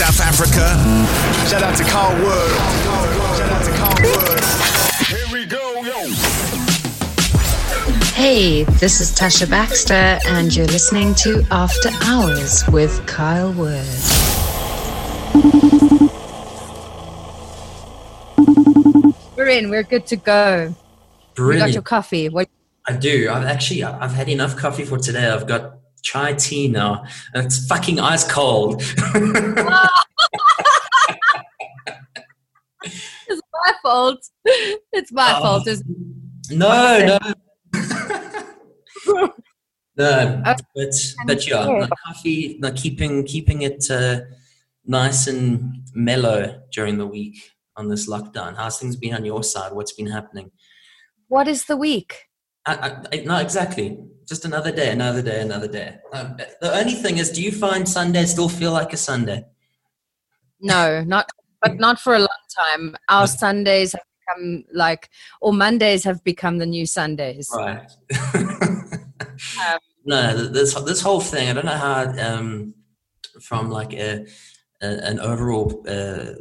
South Africa. Shout out to Carl Wood. Shout out to Carl Wood. Here we go, yo. Hey, this is Tasha Baxter, and you're listening to After Hours with Kyle Word. We're in. We're good to go. You got your coffee. What? I do. I've actually I've had enough coffee for today. I've got chai tea now, and it's fucking ice cold. It's my fault. It's my Oh. fault. No, no, no. Okay. But but yeah, coffee. No, keeping keeping it uh, nice and mellow during the week on this lockdown. How's things been on your side? What's been happening? what is the week? I, I, I- no, exactly. Just another day, another day, another day. Um, the only thing is, do you find Sunday still feel like a Sunday? No, not but not for a long time. Our Sundays have become like, or Mondays have become the new Sundays. Right. no, this this whole thing. I don't know how, um, from like a, a an overall uh,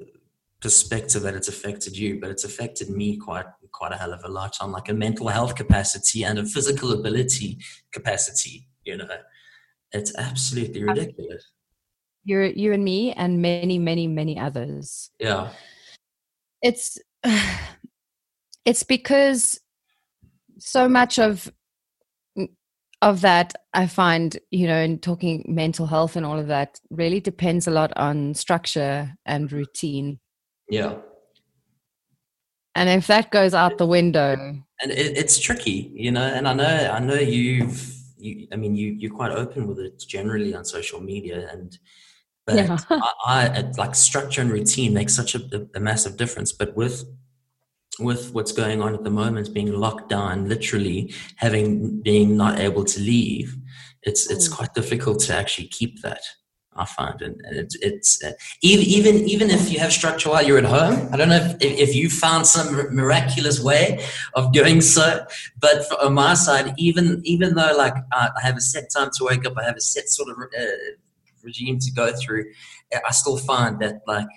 perspective that it's affected you, but it's affected me quite quite a hell of a lot on like a mental health capacity and a physical ability capacity. You know, it's absolutely ridiculous. You're you and me and many, many, many others. Yeah. It's it's because so much of of that I find, you know, in talking mental health and all of that really depends a lot on structure and routine. Yeah. And if that goes out the window, and it, it's tricky, you know. And I know, I know you've, you, I mean, you you're quite open with it generally on social media, and but Yeah. I, I like structure and routine makes such a, a massive difference. But with with what's going on at the moment, being locked down, literally having being not able to leave, it's it's Mm. quite difficult to actually keep that. I find, and it's it's uh, even even even if you have structure while you're at home. I don't know if, if, you found some miraculous way of doing so, but for, on my side, even even though like I, have a set time to wake up, I have a set sort of uh, regime to go through. I still find that like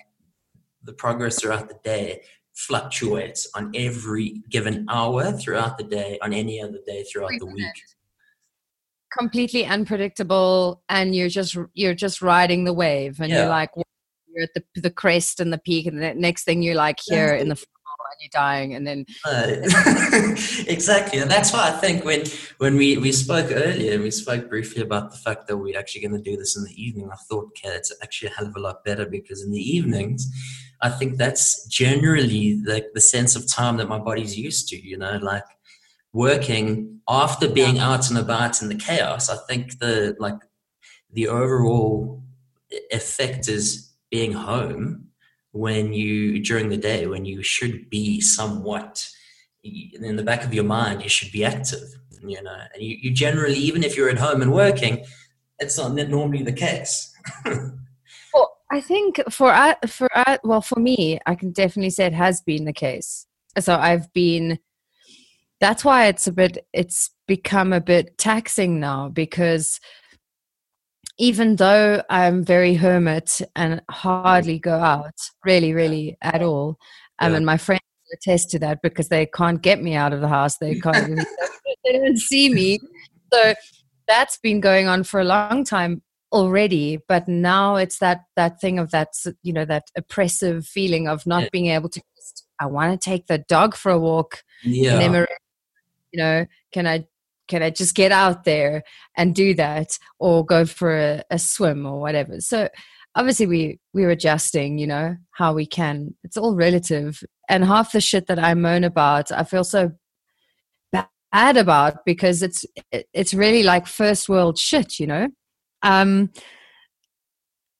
the progress throughout the day fluctuates on every given hour throughout the day, on any other day throughout the week. Completely unpredictable and you're just you're just riding the wave and Yeah. you're like you're at the the crest and the peak and the next thing you're like here in the floor and you're dying and then exactly, and that's why I think when when we we spoke earlier, we spoke briefly about the fact that we're actually going to do this in the evening. I thought, okay, it's actually a hell of a lot better because in the evenings, I think that's generally the the sense of time that my body's used to. You know, like working after being out and about in the chaos. I think the like the overall effect is being home when you during the day when you should be somewhat in the back of your mind you should be active you know and you, you generally even if you're at home and working it's not normally the case well i think for uh, for uh, well for me i can definitely say it has been the case so i've been that's why it's a bit it's become a bit taxing now because even though i'm very hermit and hardly go out really really at all um, Yeah. and my friends attest to that because they can't get me out of the house they can't they don't see me so that's been going on for a long time already but now it's that that thing of that you know that oppressive feeling of not Yeah. being able to just, i want to take the dog for a walk yeah you know, can I can I just get out there and do that or go for a, a swim or whatever? So obviously we we're adjusting, you know, how we can. It's all relative. And half the shit that I moan about, I feel so bad about because it's it's really like first world shit, you know. Um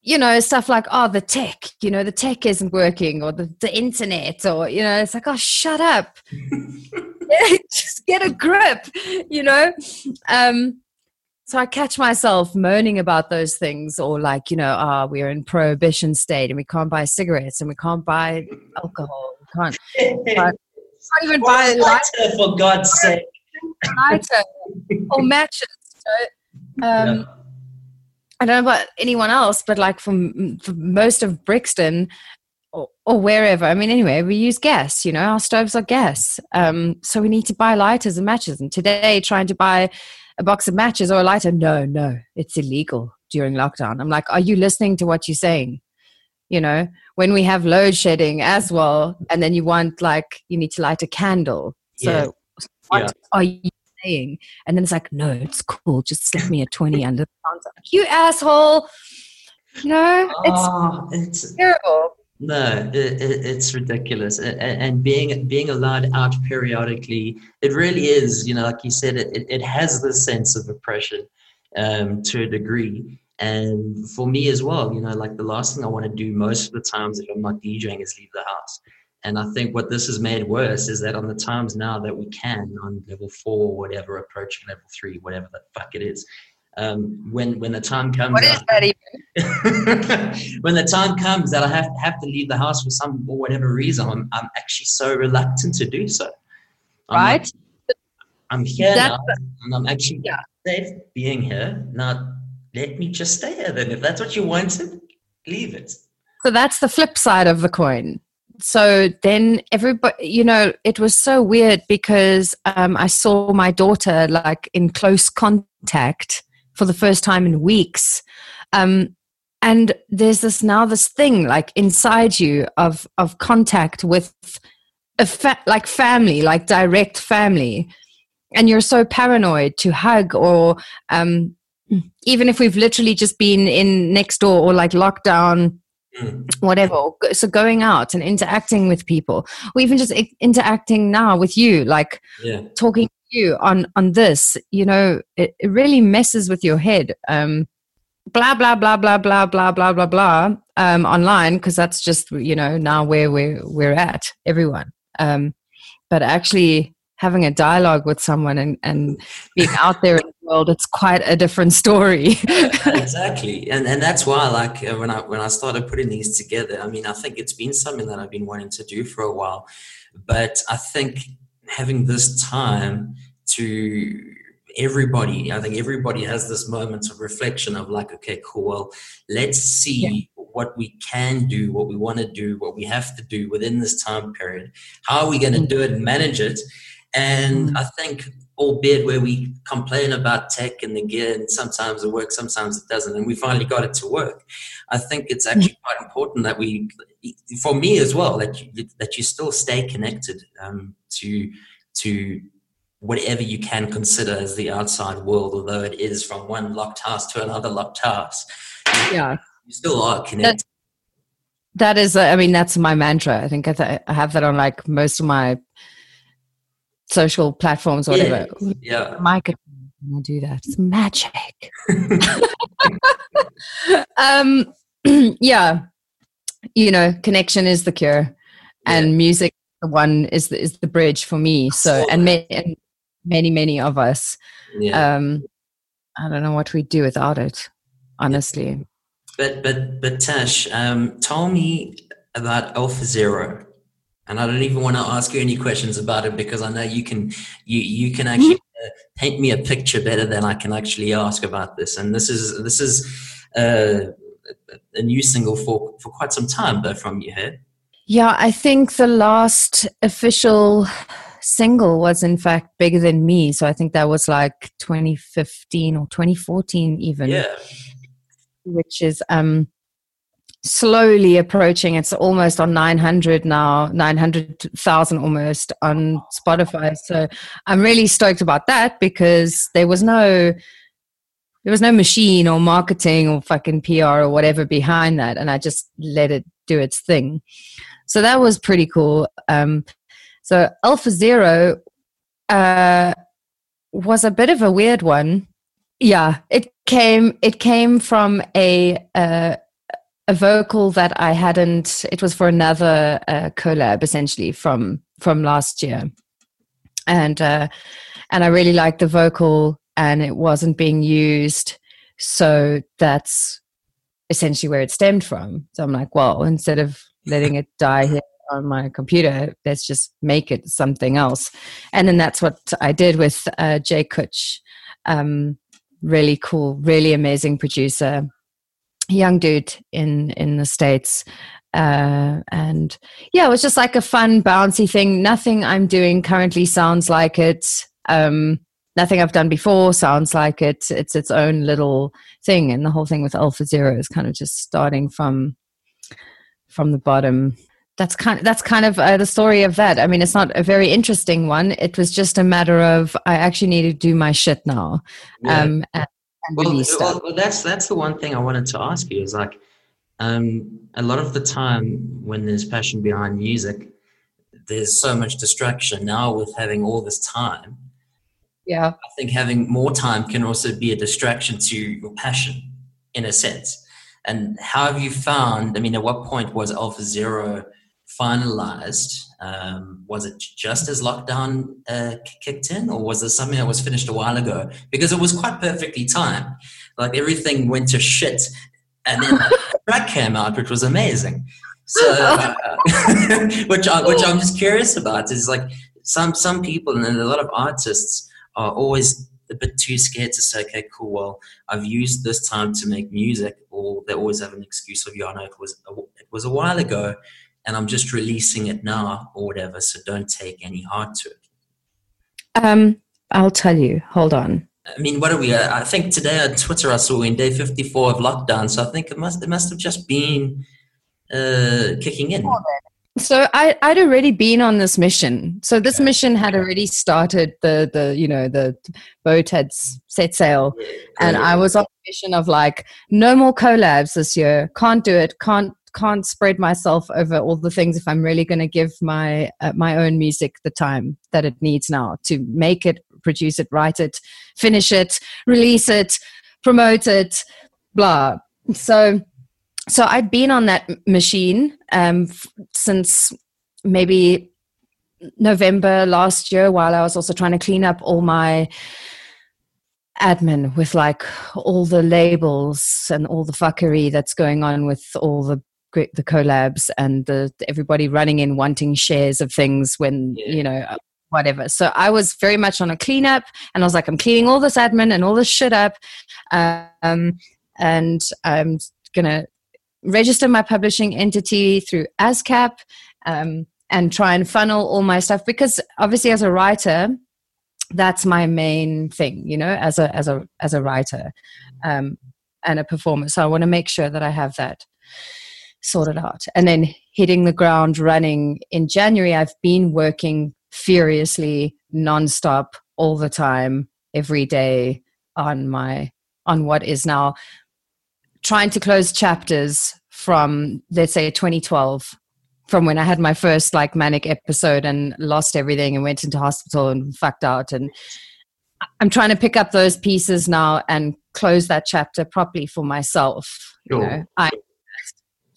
you know, stuff like, oh, the tech, you know, the tech isn't working or the, the internet or, you know, it's like, oh, shut up. just get a grip, you know? Um, so I catch myself moaning about those things or like, you know, ah, we're in prohibition state and we can't buy cigarettes and we can't buy alcohol. We can't, can't even buy light- Lighter, for god's sake lighter or matches. Um, I don't know about anyone else, but like for, for most of Brixton or, or, wherever, I mean, anyway, we use gas, you know, our stoves are gas. Um, so we need to buy lighters and matches. And today, trying to buy a box of matches or a lighter, no, no, it's illegal during lockdown. I'm like, are you listening to what you're saying? You know, when we have load shedding as well, and then you want like, you need to light a candle. So, yeah. what yeah. are you saying. And then it's like, no, it's cool. Just slip me a 20 under the counter. You asshole. No, it's, oh, it's terrible. No, it, it, it's ridiculous. And, being being allowed out periodically, it really is, you know, like you said, it, it has this sense of oppression um, to a degree. And for me as well, you know, like the last thing I want to do most of the times if I'm not DJing is leave the house. And I think what this has made worse is that on the times now that we can, on level four, whatever, approaching level three, whatever the fuck it is, um, when when the time comes, what is that even? when the time comes that I have have to leave the house for some or whatever reason, I'm I'm actually so reluctant to do so. I'm right. Like, I'm here now, and I'm actually yeah. safe being here. Now, let me just stay here. Then, if that's what you wanted, leave it. So that's the flip side of the coin so then everybody you know it was so weird because um, i saw my daughter like in close contact for the first time in weeks um, and there's this now this thing like inside you of of contact with a fa- like family like direct family and you're so paranoid to hug or um, even if we've literally just been in next door or like lockdown Mm. whatever so going out and interacting with people or even just interacting now with you like yeah. talking you on on this you know it, it really messes with your head. Um blah blah blah blah blah blah blah blah blah um online because that's just you know now where we're we're at everyone. Um but actually having a dialogue with someone and, and being out there in the world it's quite a different story. Exactly. And and that's why like uh, when i when i started putting these together i mean i think it's been something that i've been wanting to do for a while but i think having this time to everybody i think everybody has this moment of reflection of like okay cool well let's see yeah. what we can do what we want to do what we have to do within this time period how are we going to mm. do it and manage it and mm. I think, albeit where we complain about tech and the gear, and sometimes it works, sometimes it doesn't, and we finally got it to work. I think it's actually quite important that we, for me as well, that you, that you still stay connected um, to to whatever you can consider as the outside world, although it is from one locked house to another locked house. Yeah, you still are connected. that is, I mean, that's my mantra. I think I, th- I have that on like most of my social platforms or whatever. Yeah. yeah. God, I do that. It's magic. um, yeah. You know, connection is the cure, yeah. and music, the one is the, is the bridge for me. So, and, many, and many, many of us. Yeah. Um, I don't know what we'd do without it, honestly. But but but Tash, um, tell me about Alpha Zero and I don't even want to ask you any questions about it because I know you can you you can actually uh, paint me a picture better than I can actually ask about this. And this is this is uh, a new single for for quite some time though from you here. Yeah, I think the last official single was in fact bigger than me. So I think that was like 2015 or 2014 even. Yeah. Which is um slowly approaching. It's almost on 900 now 900,000 almost on Spotify. So I'm really stoked about that because there was no there was no machine or marketing or fucking PR or whatever behind that and I just let it do its thing. So that was pretty cool. Um so Alpha Zero uh was a bit of a weird one. Yeah it came it came from a uh a vocal that I hadn't. It was for another uh, collab, essentially from from last year, and uh, and I really liked the vocal, and it wasn't being used, so that's essentially where it stemmed from. So I'm like, well, instead of letting it die here on my computer, let's just make it something else, and then that's what I did with uh, Jay Kutch. Um, really cool, really amazing producer, young dude in in the states. Uh, and yeah, it was just like a fun, bouncy thing. Nothing I'm doing currently sounds like it. Um, nothing I've done before sounds like it. It's its own little thing, and the whole thing with Alpha Zero is kind of just starting from from the bottom. That's kind of, that's kind of uh, the story of that. I mean, it's not a very interesting one. It was just a matter of I actually need to do my shit now, Yeah. um, and, well, well, well, that's that's the one thing I wanted to ask you is like, um, a lot of the time when there's passion behind music, there's so much distraction. Now with having all this time, Yeah, I think having more time can also be a distraction to your passion, in a sense. And how have you found? I mean, at what point was Alpha Zero finalized? Um, was it just as lockdown uh, kicked in, or was there something that was finished a while ago? Because it was quite perfectly timed. Like everything went to shit, and then the track came out, which was amazing. So, uh, which I, which I'm just curious about is like some some people and a lot of artists are always a bit too scared to say, okay, cool, well, I've used this time to make music, or they always have an excuse of, yeah, I know it was a, it was a while ago, and I'm just releasing it now, or whatever. So don't take any heart to it. um, I'll tell you. Hold on. I mean, what are we? uh, I think today on Twitter I saw we're in day 54 of lockdown, so I think it must it must have just been uh, kicking in. So I, I'd already been on this mission. So this mission had already started. The the you know the boat had set sail, and I was on a mission of like no more collabs this year. Can't do it. Can't can't spread myself over all the things if I'm really going to give my uh, my own music the time that it needs now to make it, produce it, write it, finish it, release it, promote it, blah. So so I'd been on that machine um, f- since maybe November last year, while I was also trying to clean up all my admin with like all the labels and all the fuckery that's going on with all the the collabs and the everybody running in wanting shares of things when Yeah. you know whatever. So I was very much on a cleanup, and I was like, I'm cleaning all this admin and all this shit up, um, and I'm gonna register my publishing entity through ASCAP um, and try and funnel all my stuff because obviously as a writer that's my main thing you know as a as a as a writer um, and a performer so i want to make sure that i have that sorted out. And then hitting the ground running. In january i've been working furiously nonstop all the time every day on my on what is now trying to close chapters from let's say 2012 from when i had my first like manic episode and lost everything and went into hospital and fucked out. And i'm trying to pick up those pieces now and close that chapter properly for myself you know. I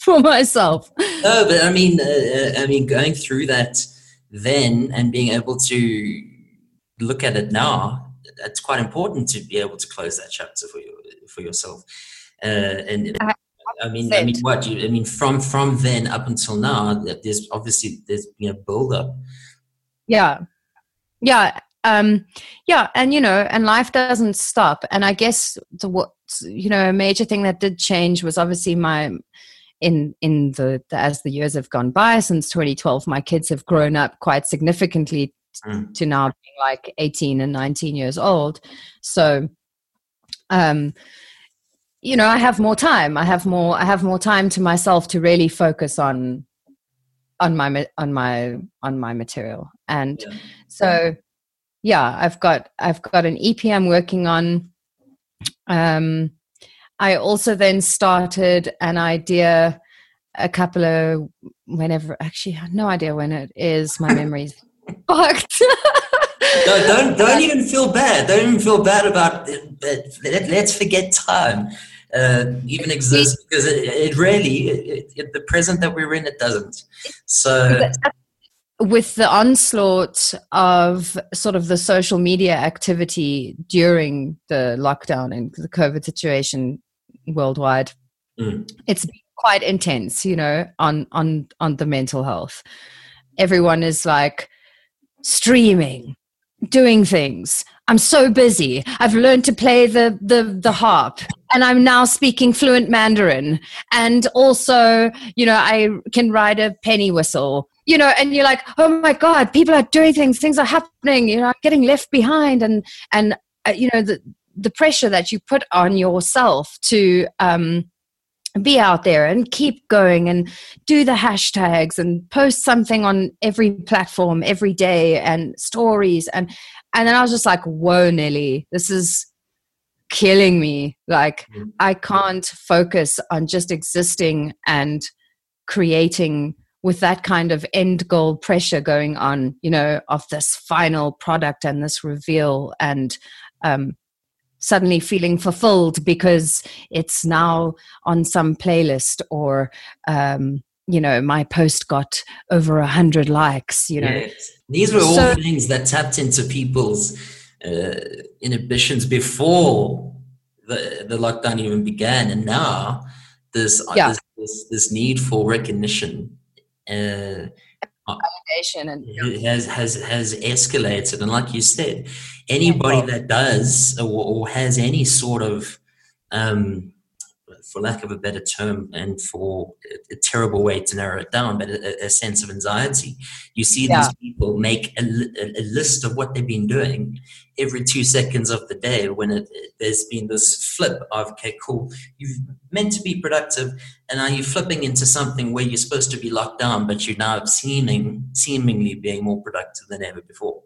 for myself No, but I mean, uh, uh, I mean, going through that then and being able to look at it now, it's quite important to be able to close that chapter for you for yourself. Uh, and I- I mean, I mean, what you? I mean, from from then up until now, there's obviously there's you know build up. yeah yeah um yeah and you know and life doesn't stop and i guess the what you know a major thing that did change was obviously my in in the, the as the years have gone by since 2012 my kids have grown up quite significantly Mm. to now being like 18 and 19 years old so um you know i have more time i have more i have more time to myself to really focus on on my on my on my material and Yeah. so yeah i've got i've got an ep i'm working on um i also then started an idea a couple of whenever actually i have no idea when it is my memory's fucked No, don't don't even feel bad. Don't even feel bad about it. Let, let's forget time uh, even exists because it, it really it, it, the present that we're in it doesn't. So with the onslaught of sort of the social media activity during the lockdown and the COVID situation worldwide, Mm. it's quite intense, you know, on on on the mental health. Everyone is like streaming, doing things I'm so busy. I've learned to play the, the, the harp and I'm now speaking fluent Mandarin. And also, you know, I can ride a penny whistle, you know, and you're like, oh my God, people are doing things, things are happening, you know, I'm getting left behind. And, and, uh, you know, the, the pressure that you put on yourself to, um, be out there and keep going and do the hashtags and post something on every platform every day and stories and and then I was just like, whoa, Nelly, this is killing me. Like, mm-hmm. I can't focus on just existing and creating with that kind of end goal pressure going on, you know, of this final product and this reveal and um, suddenly feeling fulfilled because it's now on some playlist or um, you know my post got over a hundred likes you know yes. these were all so, things that tapped into people's uh, inhibitions before the, the lockdown even began and now this, yeah. this, this, this need for recognition uh, validation and has has has escalated and like you said anybody that does or, or has any sort of um, for lack of a better term, and for a, a terrible way to narrow it down, but a, a sense of anxiety. You see yeah. these people make a, a, list of what they've been doing every two seconds of the day when it, there's been this flip of, okay, cool, you've meant to be productive, and now you're flipping into something where you're supposed to be locked down, but you're now seeming, seemingly being more productive than ever before.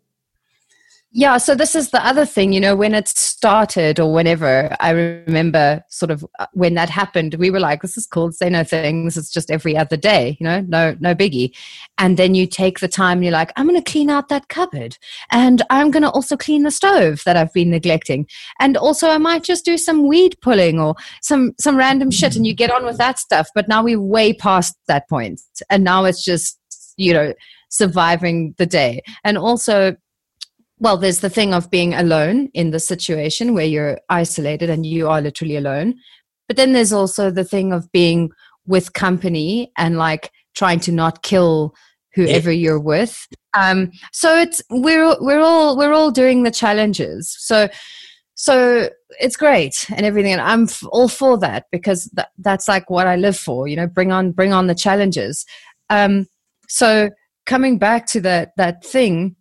Yeah, so this is the other thing, you know, when it started or whenever, I remember sort of uh, when that happened, we were like, this is cool, say no things, it's just every other day, you know, no no biggie. And then you take the time, and you're like, I'm going to clean out that cupboard and I'm going to also clean the stove that I've been neglecting. And also I might just do some weed pulling or some some random shit and you get on with that stuff. But now we're way past that point and now it's just, you know, surviving the day. And also well, there's the thing of being alone in the situation where you're isolated and you are literally alone. But then there's also the thing of being with company and like trying to not kill whoever you're with. Um, so it's we're we're all we're all doing the challenges. So so it's great and everything, and I'm f- all for that because that, that's like what I live for. You know, bring on bring on the challenges. Um, so coming back to that that thing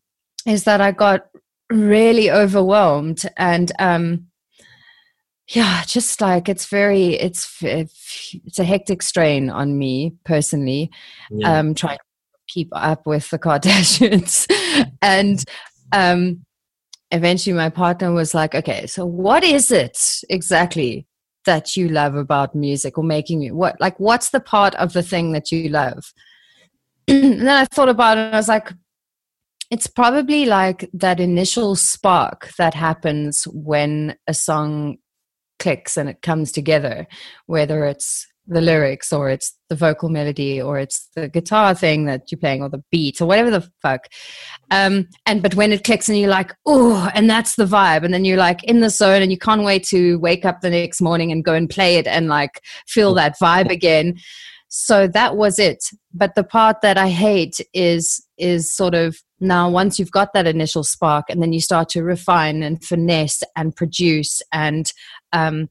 is that I got really overwhelmed and um yeah just like it's very it's it's a hectic strain on me personally yeah. um trying to keep up with the kardashians and um eventually my partner was like okay so what is it exactly that you love about music or making it what like what's the part of the thing that you love and then i thought about it and i was like it's probably like that initial spark that happens when a song clicks and it comes together, whether it's the lyrics or it's the vocal melody or it's the guitar thing that you're playing or the beat or whatever the fuck. Um, and but when it clicks and you're like, oh, and that's the vibe, and then you're like in the zone and you can't wait to wake up the next morning and go and play it and like feel that vibe again. So that was it. But the part that I hate is is sort of now once you've got that initial spark and then you start to refine and finesse and produce and um,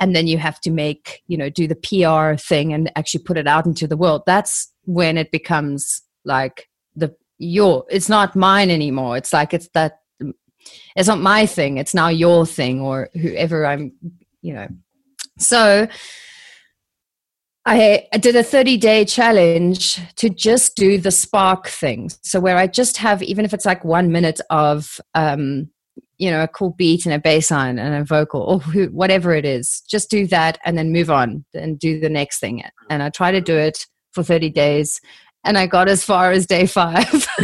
and then you have to make you know do the pr thing and actually put it out into the world that's when it becomes like the your it's not mine anymore. It's like it's that it's not my thing. It's now your thing or whoever i'm you know. So I, I did a 30 day challenge to just do the spark thing. So, where I just have, even if it's like one minute of, um, you know, a cool beat and a bass line and a vocal or whatever it is, just do that and then move on and do the next thing. And I try to do it for 30 days and I got as far as day five.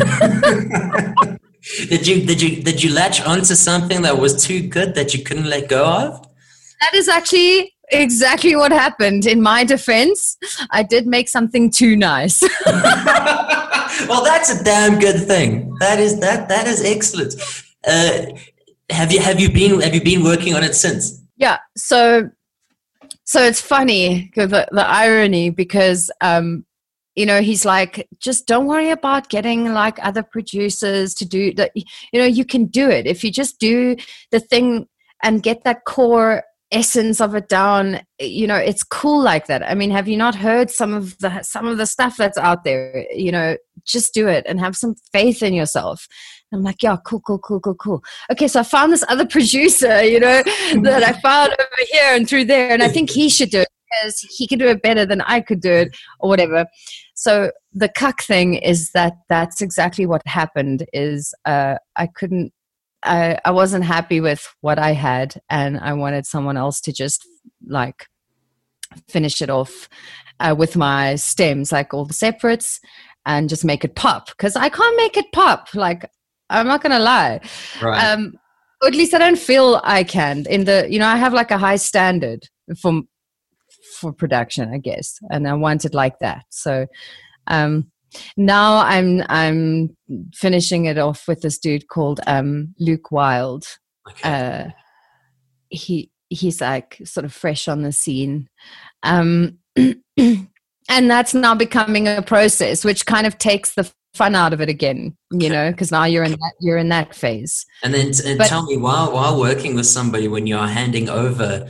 did you did you did you latch onto something that was too good that you couldn't let go of? That is actually exactly what happened. In my defense, I did make something too nice. well, that's a damn good thing. That is that that is excellent. Uh, have you have you been have you been working on it since? Yeah. So so it's funny the, the irony because um, you know he's like just don't worry about getting like other producers to do that you know you can do it if you just do the thing and get that core essence of it down you know it's cool like that. I mean have you not heard some of the some of the stuff that's out there? You know just do it and have some faith in yourself. I'm like yeah cool cool cool cool cool. Okay so i found this other producer you know that i found over here and through there and i think he should do it because he can do it better than i could do it or whatever. So the cuck thing is that that's exactly what happened is uh, i couldn't I, I wasn't happy with what I had, and I wanted someone else to just like finish it off uh, with my stems, like all the separates, and just make it pop. Because I can't make it pop. Like I'm not gonna lie. Right. Um, or at least I don't feel I can. In the you know, I have like a high standard for for production, I guess, and I want it like that. So, um, now I'm I'm finishing it off with this dude called um, Luke Wild. okay. Uh, he he's like sort of fresh on the scene, um, and that's now becoming a process, which kind of takes the fun out of it again. You know, because now you're in that you're in that phase. and then and but- tell me, while while working with somebody, when you're handing over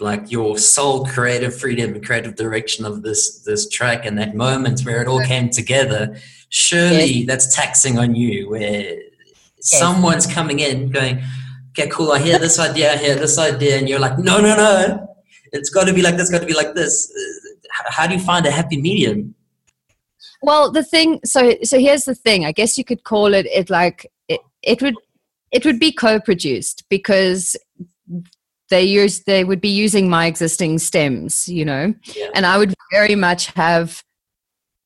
like your sole creative freedom and creative direction of this this track and that moment where it all came together, surely that's taxing on you. Where someone's coming in, going, "Okay, cool. I hear this idea. I hear this idea," and you're like, "No, no, no." It's got to be like this. Got to be like this. How do you find a happy medium? Well, the thing, so so here's the thing. I guess you could call it it like it, it would it would be co-produced because they use they would be using my existing stems, you know, Yeah. and I would very much have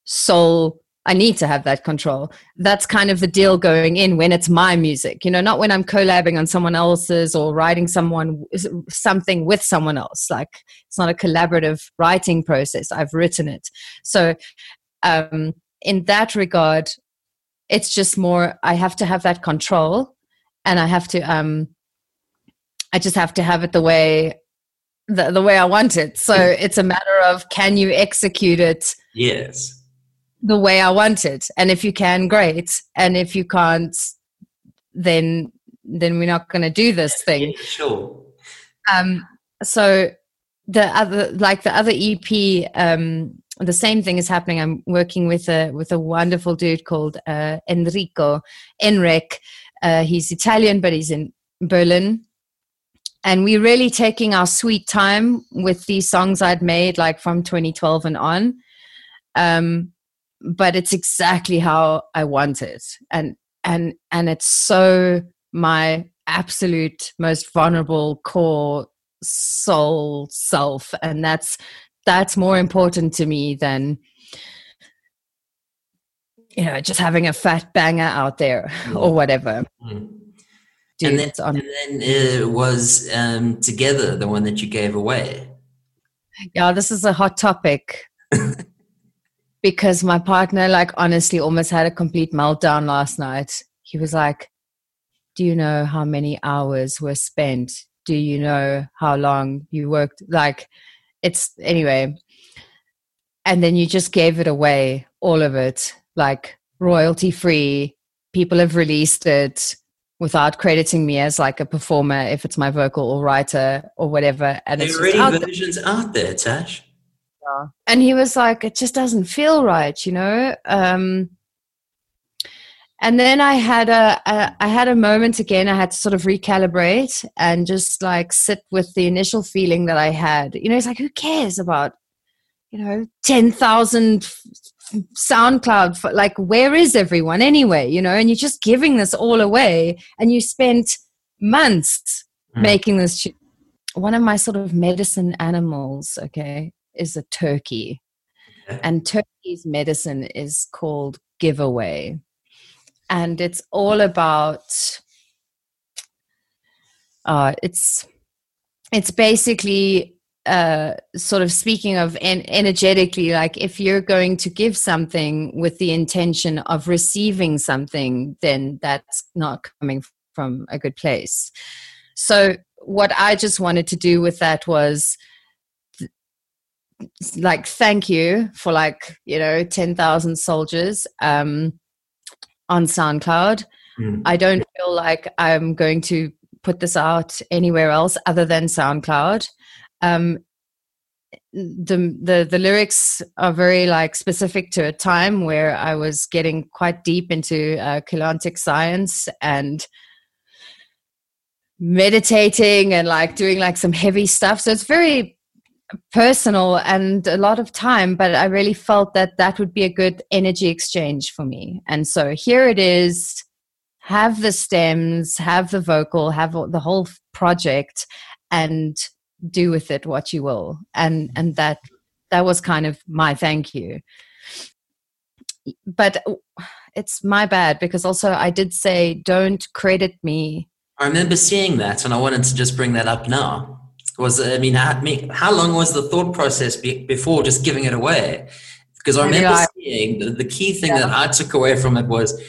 soul. I need to have that control. That's kind of the deal going in when it's my music, you know, not when I'm collabing on someone else's or writing someone something with someone else. Like it's not a collaborative writing process. I've written it, so um, in that regard, it's just more I have to have that control, and I have to um, I just have to have it the way the, the way I want it. So it's a matter of can you execute it Yes. the way I want it, and if you can, great, and if you can't, then then we're not going to do this thing. Yeah, sure. um so the other like the other ep um the same thing is happening. I'm working with a with a wonderful dude called uh enrico enric. Uh he's italian but he's in berlin and we're really taking our sweet time with these songs i'd made like from 2012 and on. Um but it's exactly how i want it. And and and it's so my absolute most vulnerable core soul self. And that's that's more important to me than you know just having a fat banger out there or whatever. Mm. And then, it's on and then it was um, together the one that you gave away. yeah this is a hot topic. Because my partner like honestly almost had a complete meltdown last night. He was like do you know how many hours were spent? Do you know how long you worked? Like it's anyway. And then you just gave it away all of it. Like royalty free. People have released it without crediting me as like a performer if it's my vocal or writer or whatever and There it's already out there. versions out there, Tash. and he was like it just doesn't feel right you know um and then i had a, a i had a moment again i had to sort of recalibrate and just like sit with the initial feeling that i had you know it's like who cares about you know 10,000 f- f- soundcloud f- like where is everyone anyway you know and you're just giving this all away and you spent months Mm. making this tune. one of my sort of medicine animals okay is a turkey Okay. and turkey's medicine is called giveaway and it's all about uh it's it's basically uh sort of speaking of en- energetically like if you're going to give something with the intention of receiving something then that's not coming from a good place so what i just wanted to do with that was th- like thank you for like you know 10,000 soldiers um on SoundCloud. Mm. I don't feel like I'm going to put this out anywhere else other than SoundCloud. Um, the the the lyrics are very like specific to a time where I was getting quite deep into uh, Keylontic science and meditating and like doing like some heavy stuff. So it's very personal and a lot of time, but I really felt that that would be a good energy exchange for me. And so here it is. Have the stems, have the vocal, have the whole project, and do with it what you will and mm-hmm. and that that was kind of my thank you but it's my bad because also i did say don't credit me I remember seeing that, and I wanted to just bring that up now. Was I mean, how, how long was the thought process be, before just giving it away? Because I remember I- seeing the, the key thing that I took away from it was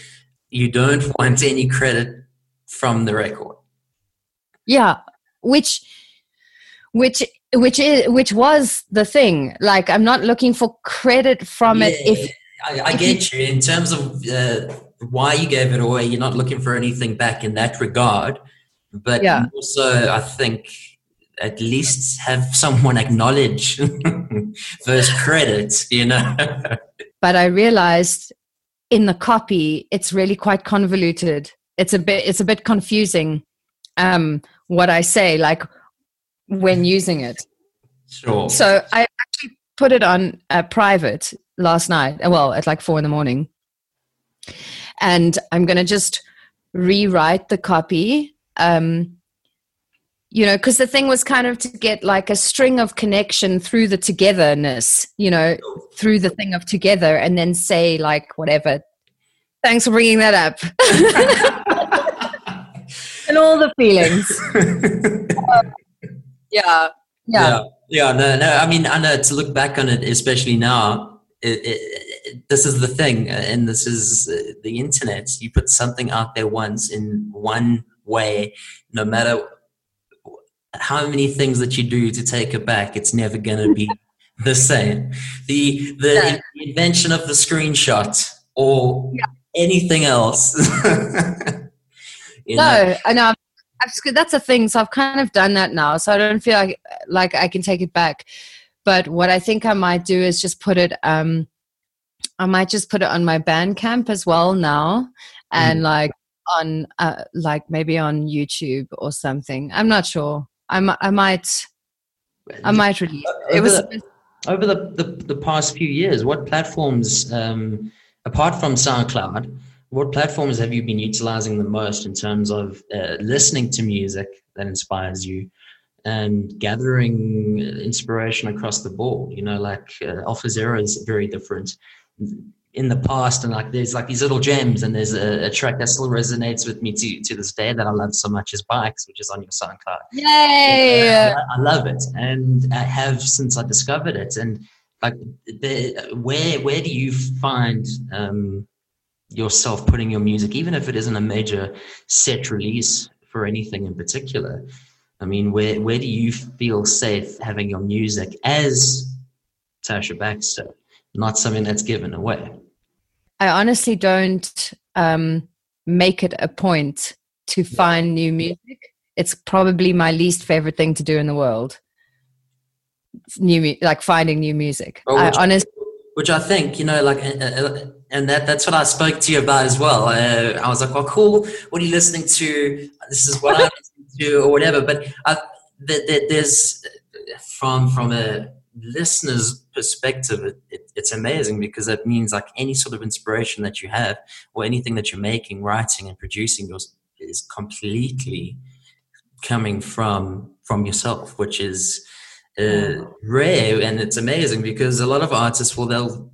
you don't want any credit from the record. yeah which which which is which was the thing like i'm not looking for credit from it Yeah, if I, I if get you in terms of uh, why you gave it away. You're not looking for anything back in that regard, but Yeah. also I think at least have someone acknowledge those credits. You know, but i realized in the copy it's really quite convoluted it's a bit it's a bit confusing um what i say like when using it. Sure. so i actually put it on uh, private last night uh, well at like four in the morning. And i'm going to just rewrite the copy um you know because the thing was kind of to get like a string of connection through the togetherness you know through the thing of together and then say like whatever. Thanks for bringing that up. And all the feelings yeah yeah yeah, yeah, no, no. I mean, I know to look back on it, especially now. It, it, it, this is the thing, uh, and this is uh, the internet. You put something out there once in one way, no matter how many things that you do to take it back, it's never going to be the same. The the Yeah. invention of the screenshot or Yeah. anything else. You know? No, I know. That's a thing. So I've kind of done that now. So I don't feel like like I can take it back. But what I think I might do is just put it. Um, I might just put it on my Bandcamp as well now, and like on uh, like maybe on YouTube or something. I'm not sure. I I might I might release. It, it was Over over the, the, the past few years, what platforms, um, apart from SoundCloud, what platforms have you been utilizing the most in terms of uh, listening to music that inspires you and gathering inspiration across the board? You know, like uh, Alpha Zero is very different in the past, and like there's like these little gems, and there's a, a track that still resonates with me to, to this day that I love so much is Bikes, which is on your SoundCloud. yay. I, I love it, and I have since I discovered it. And like, the, where where do you find um, yourself putting your music, even if it isn't a major set release for anything in particular? I mean, where where do you feel safe having your music as Tasha Baxter, not something that's given away? I honestly don't um, make it a point to find new music. It's probably my least favorite thing to do in the world. It's new, like finding new music. Oh, I honestly, which I think you know, like, and that that's what I spoke to you about as well. Uh, I was like, "Well, cool. What are you listening to? This is what I'm listening to, or whatever." But I, th- th- there's from from a listener's perspective, it, it, it's amazing because that means like any sort of inspiration that you have, or anything that you're making, writing, and producing, yours is completely coming from from yourself, which is uh, rare and it's amazing because a lot of artists will they'll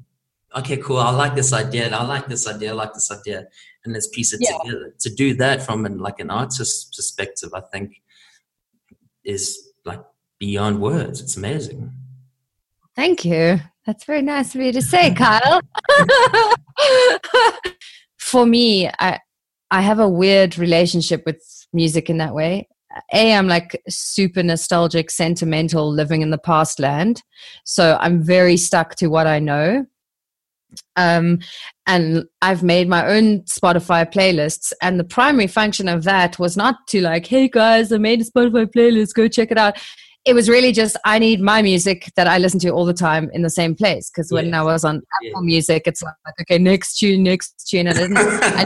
okay cool i like this idea i like this idea i like this idea and let's piece it Yeah. together to do that from an, like an artist's perspective i think is like beyond words it's amazing thank you. That's very nice of you to say, Kyle. For me, I I have a weird relationship with music in that way. A i'm like super nostalgic sentimental living in the past land so i'm very stuck to what i know um, and I've made my own Spotify playlists. And the primary function of that was not to like, hey guys, I made a Spotify playlist, go check it out. It was really just I need my music that I listen to all the time in the same place. Because when I was on Apple yeah. Music, it's like okay, next tune, next tune. And I, didn't, I,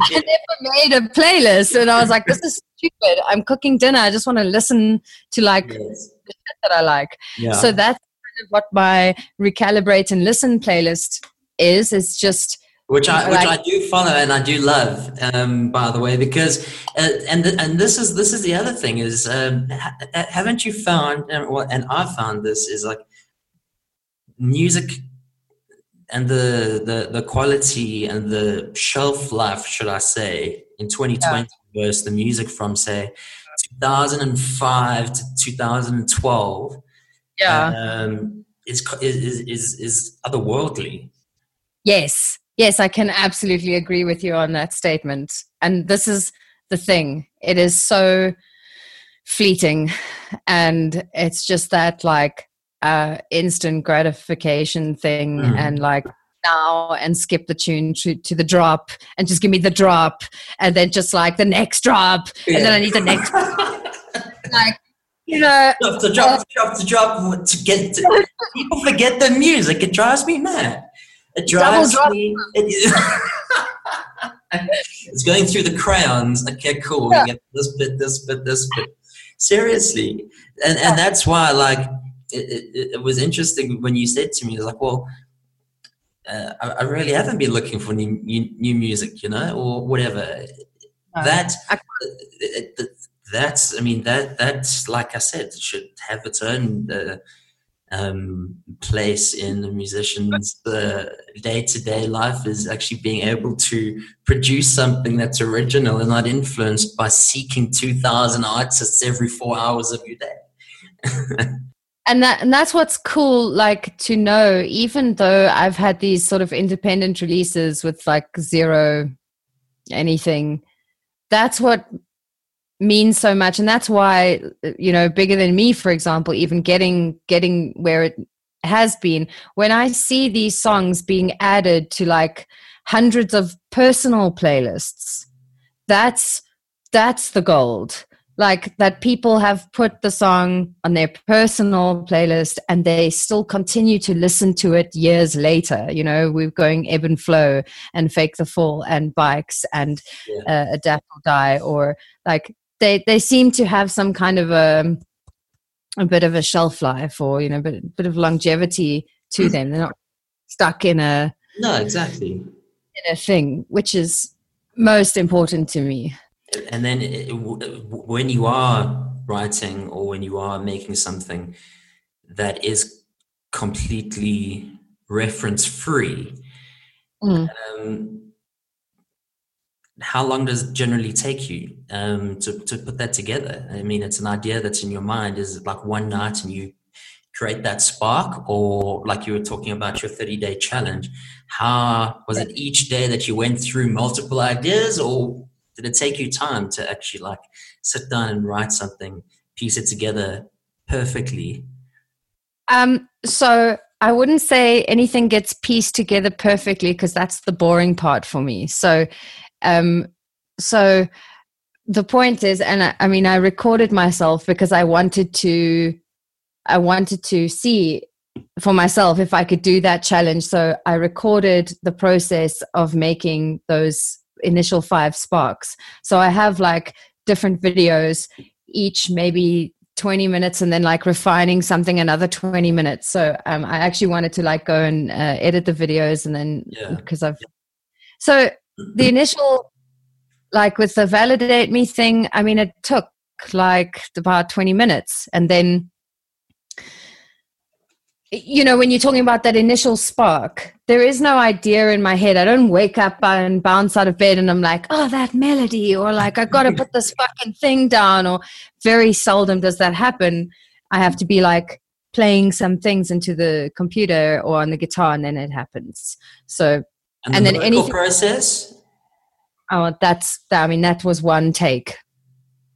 I never made a playlist, and I was like, this is stupid. I'm cooking dinner. I just want to listen to like yes. the shit that I like. Yeah. So that's kind of what my recalibrate and listen playlist is is just which I which I do follow and I do love, um, by the way, because uh, and and this is this is the other thing is um, ha- haven't you found and, and I found this is like music and the, the the quality and the shelf life, should I say, in 2020 yeah. versus the music from say 2005 to 2012, yeah, um, is is is is otherworldly. Yes, yes, I can absolutely agree with you on that statement. And this is the thing it is so fleeting, and it's just that like uh, instant gratification thing, mm. and like now and skip the tune to, to the drop and just give me the drop and then just like the next drop yeah. and then I need the next like you know drop to drop to drop to drop to get to, people forget the music it drives me mad it drives me. It, it's going through the crayons. Okay, cool. Yeah. get this bit, this bit, this bit. Seriously, and and that's why like it, it, it was interesting when you said to me, like, well, uh, I, I, really haven't been looking for new, new, new music, you know, or whatever. No. That uh, that's, I mean, that that's like I said, it should have its own uh, um, place in the musician's the day-to-day life is actually being able to produce something that's original and not influenced by seeking 2000 artists every four hours of your day. And that and that's what's cool like to know even though i've had these sort of independent releases with like zero anything that's what means so much. And that's why you know bigger than me for example even getting getting where it has been. When i see these songs being added to like hundreds of personal playlists that's that's the gold. Like that people have put the song on their personal playlist and they still continue to listen to it years later. You know we're going ebb and flow and fake the fall and bikes and yeah. uh, adapt or die or like they they seem to have some kind of a a bit of a shelf life or you know a bit, bit of longevity to hmm. them they're not stuck in a no exactly in a thing which is most important to me and then it, when you are writing or when you are making something that is completely reference free mm. um, how long does it generally take you um, to, to put that together? I mean, it's an idea that's in your mind. Is it like one night and you create that spark, or like you were talking about your 30 day challenge? How was it each day that you went through multiple ideas, or did it take you time to actually like sit down and write something, piece it together perfectly? Um, so I wouldn't say anything gets pieced together perfectly because that's the boring part for me. So um, so the point is, and I, I mean, I recorded myself because I wanted to, I wanted to see for myself if I could do that challenge. So I recorded the process of making those initial five sparks. So I have like different videos, each maybe 20 minutes and then like refining something another 20 minutes. So um, I actually wanted to like go and uh, edit the videos and then because yeah. I've, so the initial like with the validate me thing i mean it took like about 20 minutes. And then you know when you're talking about that initial spark there is no idea in my head. I don't wake up and bounce out of bed and i'm like oh that melody or like I've gotta put this fucking thing down or very seldom does that happen. I have to be like playing some things into the computer or on the guitar and then it happens. So and, and the then any process Oh, that's I mean that was one take.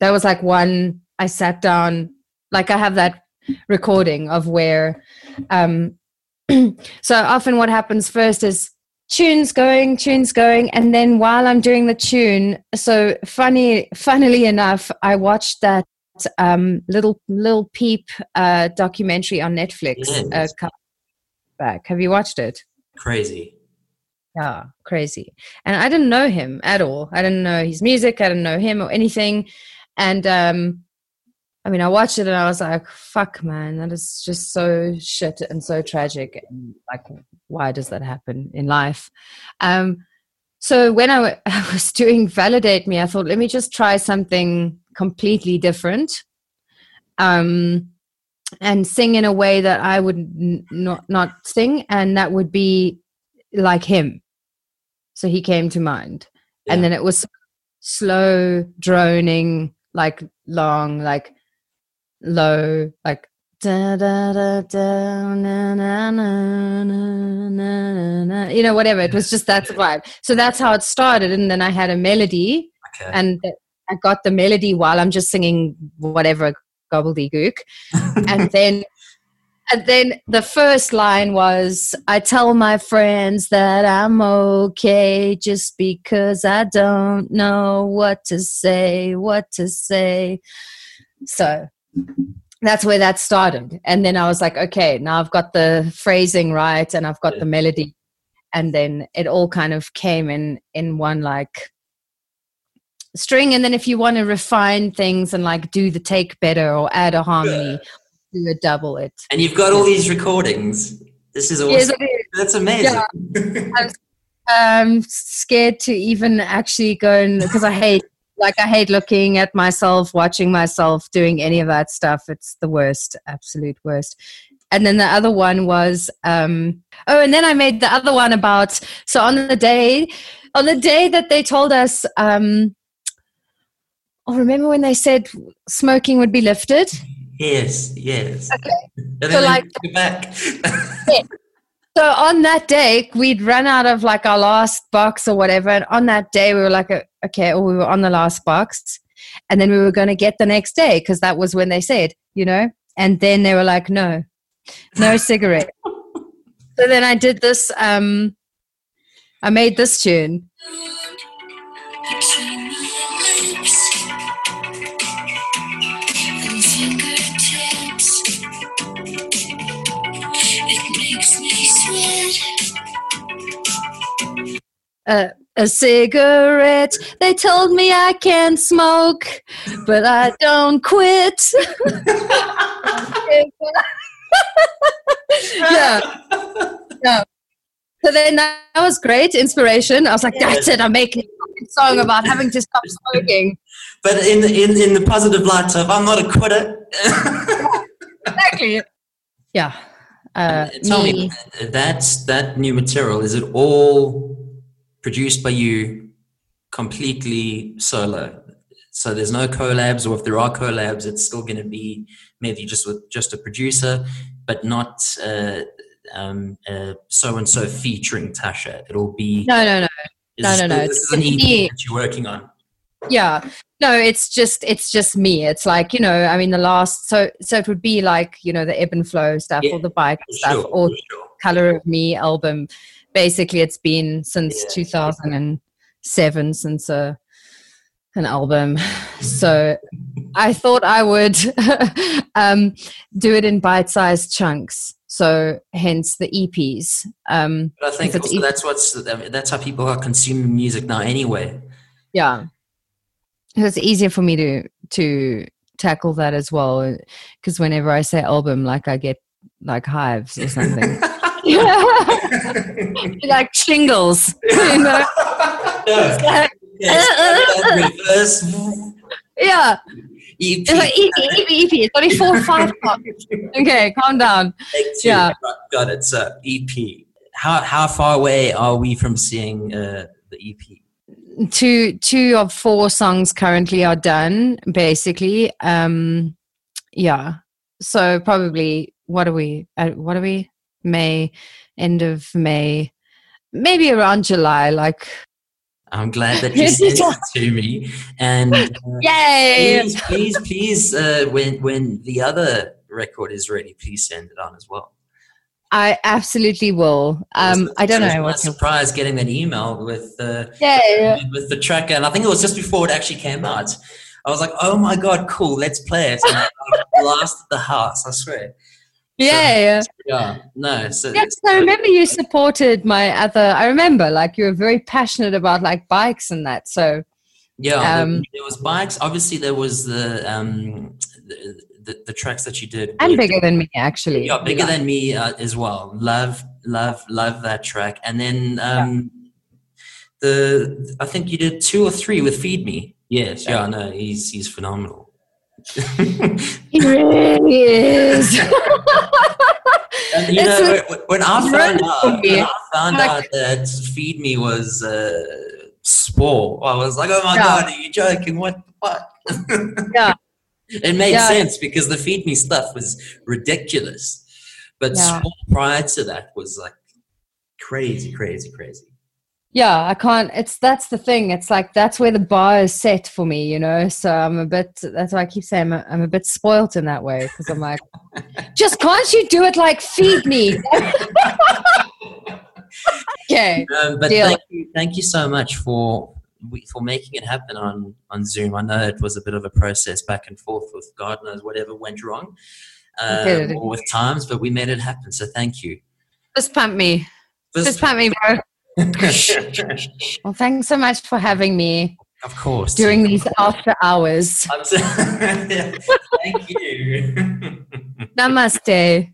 that was like one I sat down, like I have that recording of where, um, so often what happens first is tunes going, tunes going, and then while I'm doing the tune, so funny, funnily enough, I watched that um, little Lil Peep uh, documentary on Netflix. Yes. Uh, couple back, have you watched it? Crazy. Yeah, crazy. And I didn't know him at all. I didn't know his music. I didn't know him or anything. And um, I mean, I watched it and I was like, "Fuck, man, that is just so shit and so tragic." And like, why does that happen in life? Um, so when I, w- I was doing validate me, I thought, let me just try something completely different, um, and sing in a way that I would n- not not sing, and that would be like him. So he came to mind, and then it was slow droning, like long, like low, like da da da da na na na na na na you know whatever. It was just that's the vibe. So that's how it started. And then i had a melody. Okay. and i got the melody while i'm just singing whatever gobbledygook. And then and then the first line was i tell my friends that i'm okay just because i don't know what to say what to say. So that's where that started. And then i was like okay now i've got the phrasing right and i've got Yeah. the melody. And then it all kind of came in in one like string. And then if you want to refine things and like do the take better or add a harmony do a double it and you've got all these recordings. This is awesome. Yes. That's amazing. I'm scared to even actually go and because I hate like I hate looking at myself, watching myself doing any of that stuff. It's the worst, absolute worst. And then the other one was um oh and then I made the other one about so on the day on the day that they told us um oh remember when they said smoking would be lifted? Yes, yes. Okay. And So, then like- like, go back. So on that day, we'd run out of like our last box or whatever. And on that day, we were like, okay, or we were on the last box. And then we were going to get the next day because that was when they said, you know? And then they were like, no, no cigarette. so then I did this, um, I made this tune. Uh, a cigarette. They told me I can't smoke, but I don't quit. yeah. yeah. So then that was great inspiration. I was like, that's it. I'm making a song about having to stop smoking. but in the, in in the positive light of I'm not a quitter. Exactly. Yeah. Uh, Tell me, me- that's that new material. Is it all produced by you, completely solo? So there's no collabs, or if there are collabs, it's still going to be maybe just with just a producer, but not uh, um, uh, so and so featuring Tasha. It'll be No, no, no. no, no, no, This it's is an EP that you're working on. Yeah. No, it's just it's just me. It's like, you know, I mean the last so so it would be like, you know, the ebb and flow stuff Yeah, or the bike stuff sure, or sure. Color of Me album. Basically, it's been since Yeah. 2007 since a an album. So I thought I would um, do it in bite-sized chunks. So hence the EPs. Um, But I think also that's what's that's how people are consuming music now. Anyway, yeah, it's easier for me to to tackle that as well. Because whenever I say album, like I get like hives or something. like shingles. You know? No. Like, Yes, first yeah. EP. It's like EP, EP, EP. It's only four or five parts. Okay, calm down. Yeah. Got it. So EP. How how far away are we from seeing uh, the EP? Two two of four songs currently are done, basically. Um yeah. So probably what are we uh, what are we? May, end of May. Maybe around July, like I'm glad that you sent it to me. And uh, Yay! please, please, please, uh, when when the other record is ready, please send it on as well. I absolutely will. Um, I don't know what. Surprise getting that email with uh, yeah, with the track, and I think it was just before it actually came out. I was like, "Oh my god, cool! Let's play it!" And I blasted the house. I swear. Yeah. Yeah, no. So Yes, I remember you supported my other. I remember, like you were very passionate about like bikes and that. So Yeah, there- Um, there was bikes. Obviously, there was the um, the, the, the tracks that you did. and bigger than me, actually. Yeah, bigger than me uh, as well. Love, love, love that track. And then um, the I think you did two or three with Feed Me. Yes, yeah, no, he's he's phenomenal. He really is. And you know, when- when I found out, when I found Like- out that Feed Me was uh, Spor, I was like, "Oh my Yeah. god, are you joking? What the fuck?" Yeah. It made Yeah. sense because the Feed Me stuff was ridiculous, but Yeah. Spor prior to that was like crazy, crazy, crazy. Yeah, I can't. It's that's the thing. It's like that's where the bar is set for me, you know. So I'm a bit. That's why I keep saying I'm a, I'm a bit spoilt in that way because I'm like, just can't you do it like feed me? okay. Um, but Deal. thank you, thank you so much for for making it happen on on Zoom. I know it was a bit of a process back and forth with God knows whatever went wrong, um, did. or with times, but we made it happen. So thank you. Just pump me. Just pump me, bro. Well, thanks so much for having me of course. during these after hours. Thank you. Namaste.